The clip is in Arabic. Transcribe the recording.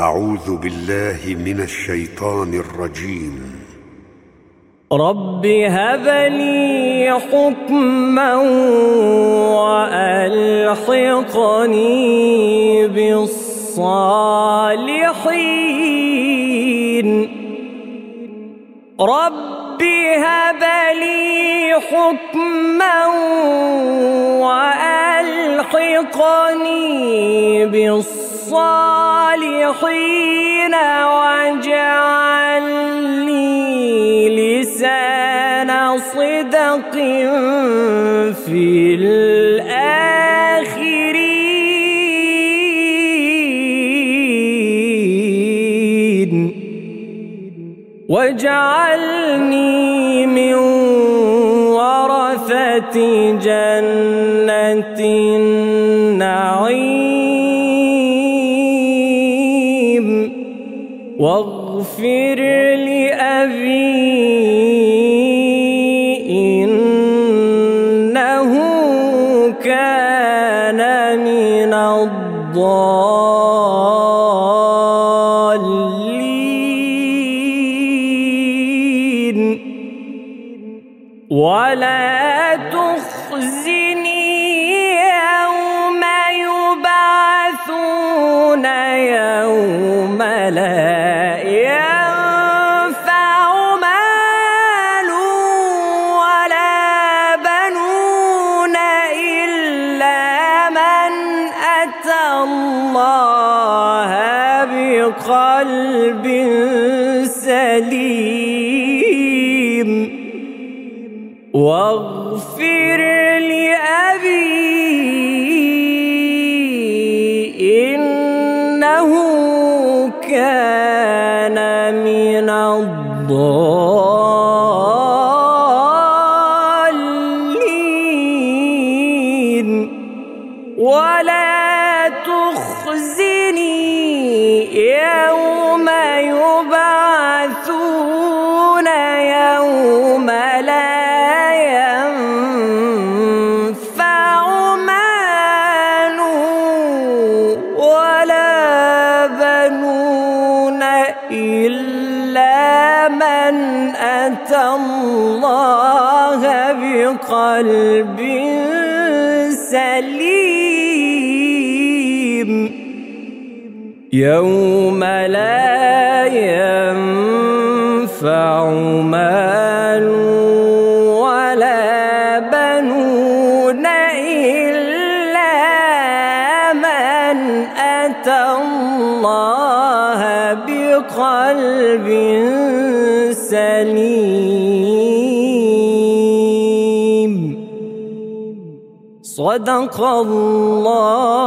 أعوذ بالله من الشيطان الرجيم. رب هب لي حكما وألحقني بالصالحين. رب هب لي حكما وألحقني بالصالحين واجعل لي لسان صدق في الآخرين. واجعلني من ورثة جنة النعيم. واغفر لأبي إنه كان من الضالين. ولا تخزني بقلب سليم. واغفر لأبي إنه كان من الضالين. ولا تخزني يوم يبعثون يوم لا ينفع مال ولا بنون إلا من أتى الله بقلب سليم. يوم لا ينفع مال ولا بنون إلا من أتى الله بقلب سليم. صدق الله